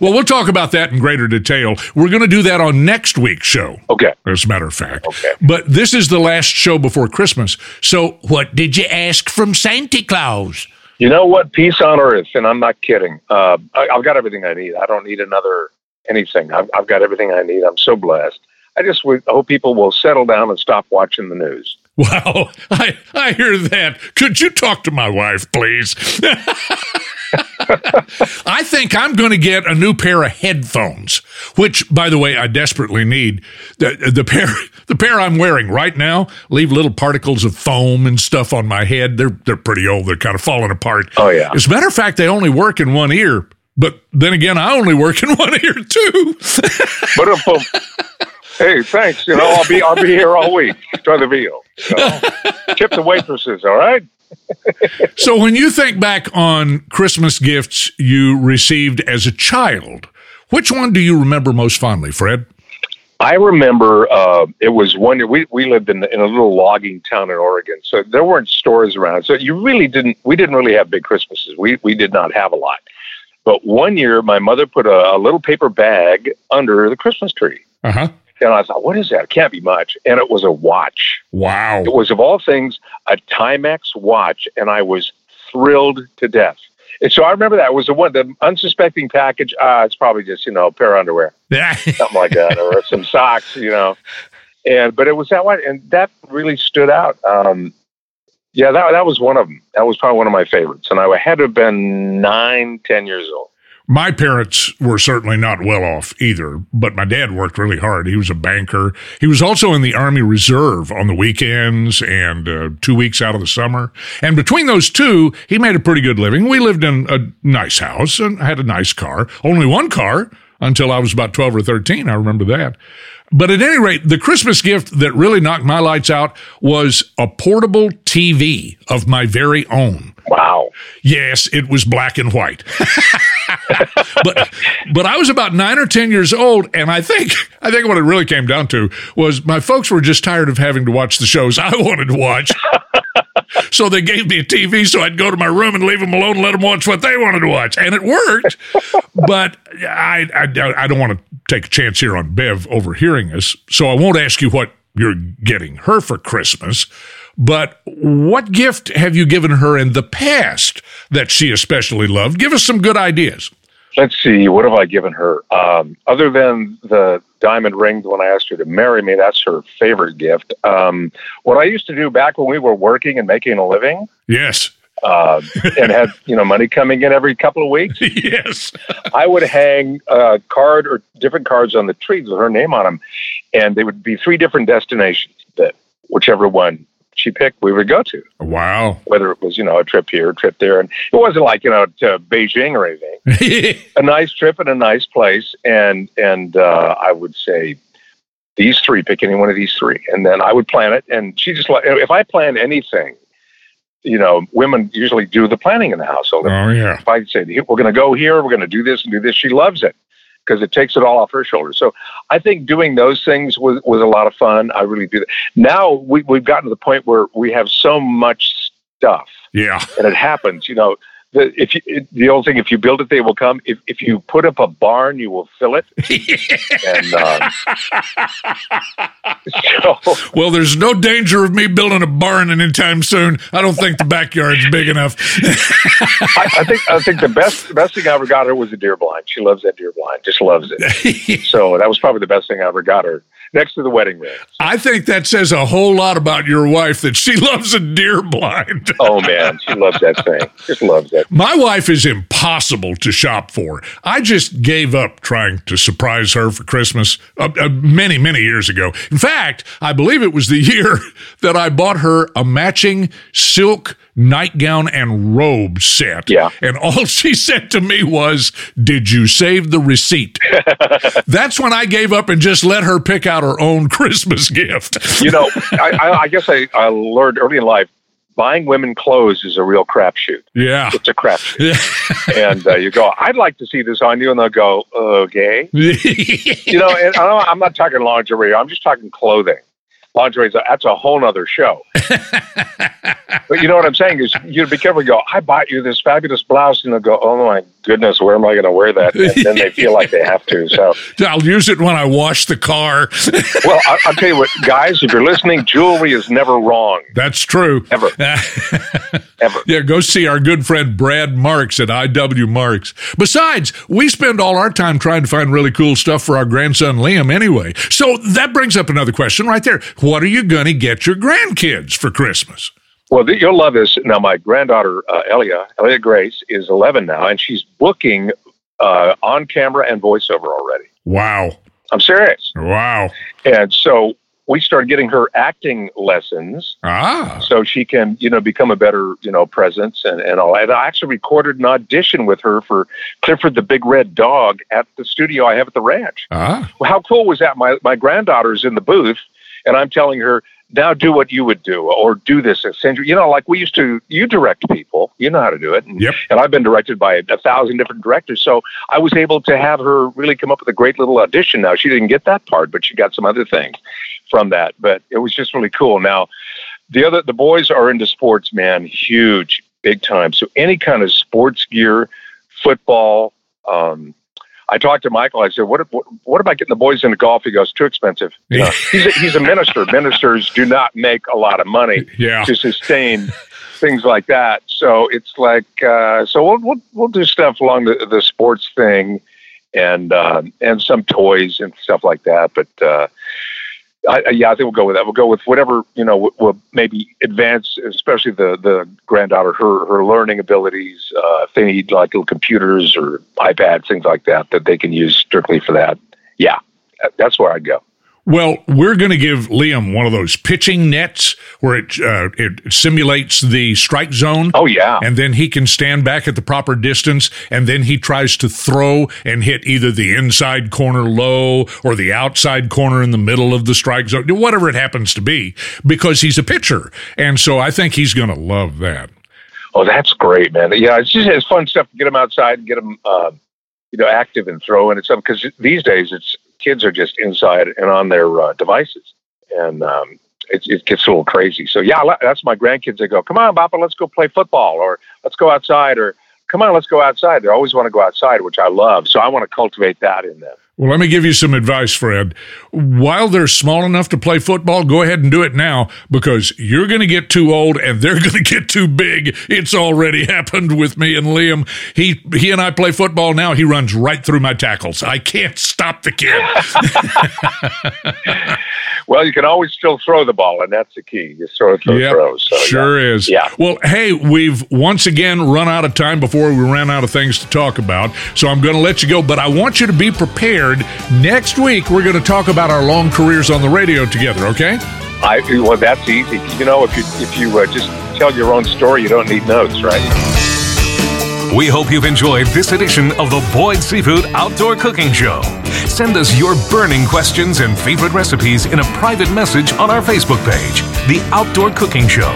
well, we'll talk about that in greater detail. We're going to do that on next week's show. Okay. As a matter of fact. Okay. But this is the last show before Christmas. So, what did you ask from Santa Claus? You know what? Peace on earth, and I'm not kidding. Uh, I, have got everything I need. I don't need another anything. I've, I've got everything I need. I'm so blessed. I just hope people will settle down and stop watching the news. Wow, I, I hear that. Could you talk to my wife, please? I think I'm going to get a new pair of headphones, which, by the way, I desperately need. The, the pair, the pair I'm wearing right now leave little particles of foam and stuff on my head. They're they're pretty old. They're kind of falling apart. Oh yeah. As a matter of fact, they only work in one ear. But then again, I only work in one ear too. Um, hey, thanks. You know, I'll be I'll be here all week. Enjoy the veal. So, tip the waitresses. All right so when you think back on Christmas gifts you received as a child, which one do you remember most fondly, Fred? I remember uh, it was one year we, we lived in, in a little logging town in Oregon, so there weren't stores around. So you really didn't we didn't really have big Christmases. We we did not have a lot. But one year, my mother put a, a little paper bag under the Christmas tree. Uh huh. And I thought, what is that? It can't be much. And it was a watch. Wow. It was, of all things, a Timex watch. And I was thrilled to death. And so I remember that it was the one, the unsuspecting package. Uh, it's probably just, you know, a pair of underwear, something like that, or some socks, you know. And, but it was that one. And that really stood out. Um, yeah, that, that was one of them. That was probably one of my favorites. And I had to have been nine, ten years old. My parents were certainly not well off either, but my dad worked really hard. He was a banker. He was also in the Army Reserve on the weekends and uh, two weeks out of the summer. And between those two, he made a pretty good living. We lived in a nice house and had a nice car. Only one car until I was about 12 or 13. I remember that. But at any rate, the Christmas gift that really knocked my lights out was a portable TV of my very own. Wow. Yes, it was black and white. but but I was about 9 or 10 years old and I think I think what it really came down to was my folks were just tired of having to watch the shows I wanted to watch. So they gave me a TV so I'd go to my room and leave them alone and let them watch what they wanted to watch. And it worked. but I, I, I don't want to take a chance here on Bev overhearing us. So I won't ask you what you're getting her for Christmas. But what gift have you given her in the past that she especially loved? Give us some good ideas. Let's see. What have I given her? Um, other than the diamond ring when I asked her to marry me, that's her favorite gift. Um, what I used to do back when we were working and making a living. Yes. Uh, and had you know money coming in every couple of weeks. yes, I would hang a card or different cards on the trees with her name on them, and they would be three different destinations that whichever one she picked, we would go to. Wow. Whether it was, you know, a trip here, a trip there. And it wasn't like, you know, to Beijing or anything. a nice trip and a nice place. And, and, uh, I would say these three, pick any one of these three. And then I would plan it. And she just like, if I plan anything, you know, women usually do the planning in the household. Oh, yeah. If I say, we're going to go here, we're going to do this and do this, she loves it because it takes it all off her shoulders. So I think doing those things was, was a lot of fun. I really do that. Now we, we've gotten to the point where we have so much stuff. Yeah. And it happens, you know, the, if you, the old thing, if you build it, they will come. If, if you put up a barn, you will fill it. and um, so, well, there's no danger of me building a barn anytime soon. I don't think the backyard's big enough. I, I, think I think the best the best thing I ever got her was a deer blind. She loves that deer blind, just loves it. so that was probably the best thing I ever got her. Next to the wedding ring. I think that says a whole lot about your wife that she loves a deer blind. oh man, she loves that thing. Just loves it. My wife is impossible to shop for. I just gave up trying to surprise her for Christmas uh, uh, many, many years ago. In fact, I believe it was the year that I bought her a matching silk nightgown and robe set. Yeah. And all she said to me was, Did you save the receipt? That's when I gave up and just let her pick out her own Christmas gift. you know, I, I, I guess I, I learned early in life buying women clothes is a real crapshoot. Yeah. It's a crapshoot. and uh, you go, I'd like to see this on you. And they'll go, okay. you know, and I'm not talking lingerie. I'm just talking clothing lingerie that's a whole other show. But you know what I'm saying is you'd be careful. Go, I bought you this fabulous blouse, and they'll go, oh my goodness, where am I going to wear that? And then they feel like they have to. So I'll use it when I wash the car. well, I, will tell you what, guys, if you're listening, jewelry is never wrong. That's true. Ever. Ever. Yeah, go see our good friend Brad Marks at IW Marks. Besides, we spend all our time trying to find really cool stuff for our grandson Liam anyway. So that brings up another question right there. What are you going to get your grandkids for Christmas? Well, you'll love this. Now, my granddaughter, uh, Elia, Elia Grace, is 11 now, and she's booking uh, on camera and voiceover already. Wow. I'm serious. Wow. And so we started getting her acting lessons. Ah. So she can, you know, become a better, you know, presence and, and all. And I actually recorded an audition with her for Clifford the Big Red Dog at the studio I have at the ranch. Ah. Well, how cool was that? My, my granddaughter's in the booth and I'm telling her, now do what you would do or do this essentially you know like we used to you direct people. You know how to do it. And, yep. and i've been directed by a, a, thousand different directors. So i was able to have her really come up with a great little audition. Now she didn't get that part but she got some other things from that. But it was just really cool. Now the other the boys are into sports man huge big time. So any kind of sports gear football um, I talked to Michael. I said, "What? What, what about getting the boys into golf?" He goes, "Too expensive." He's a, he's a minister. Ministers do not make a lot of money yeah. to sustain things like that. So it's like, uh, so we'll, we'll we'll do stuff along the, the sports thing, and uh, and some toys and stuff like that. But uh, I, yeah, I think we'll go with that. We'll go with whatever you know. We'll maybe advance, especially the the granddaughter, her her learning abilities. Uh, if they need like little computers or iPads, things like that, that they can use strictly for that. Yeah, that's where I'd go. Well, we're going to give Liam one of those pitching nets where it uh, it simulates the strike zone. Oh yeah, and then he can stand back at the proper distance, and then he tries to throw and hit either the inside corner low or the outside corner in the middle of the strike zone, whatever it happens to be, because he's a pitcher, and so I think he's going to love that. Oh, that's great, man! Yeah, it's just it's fun stuff to get him outside and get him, uh, you know, active and throwing and stuff. Because these days it's kids are just inside and on their uh, devices, and um, it, it, gets a little crazy. So yeah, that's my grandkids. They go, "Come on, Papa, let's go play football," or "Let's go outside," or "Come on, let's go outside." They always want to go outside, which I love. So I want to cultivate that in them. Well, let me give you some advice, Fred. While they're small enough to play football, go ahead and do it now because you're going to get too old and they're going to get too big. It's already happened with me and Liam. He he and I play football now. He runs right through my tackles. I can't stop the kid. well, you can always still throw the ball, and that's the key. You throw, throw, yep, throw. So, sure yeah. is. Yeah. Well, hey, we've once again run out of time before we ran out of things to talk about. So I'm going to let you go, but I want you to be prepared. Next week, we're going to talk about our long careers on the radio together. Okay? I well, that's easy. You know, if you if you uh, just tell your own story, you don't need notes, right? We hope you've enjoyed this edition of the Boyd Seafood Outdoor Cooking Show. Send us your burning questions and favorite recipes in a private message on our Facebook page, The Outdoor Cooking Show,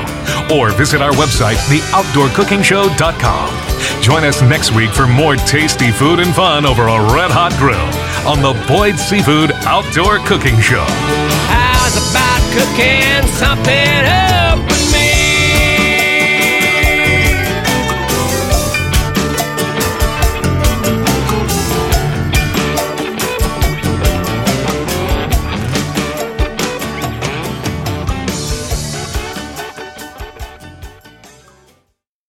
or visit our website, theoutdoorcookingshow.com. Join us next week for more tasty food and fun over a red hot grill on the Boyd Seafood Outdoor Cooking Show. How's about cooking something me?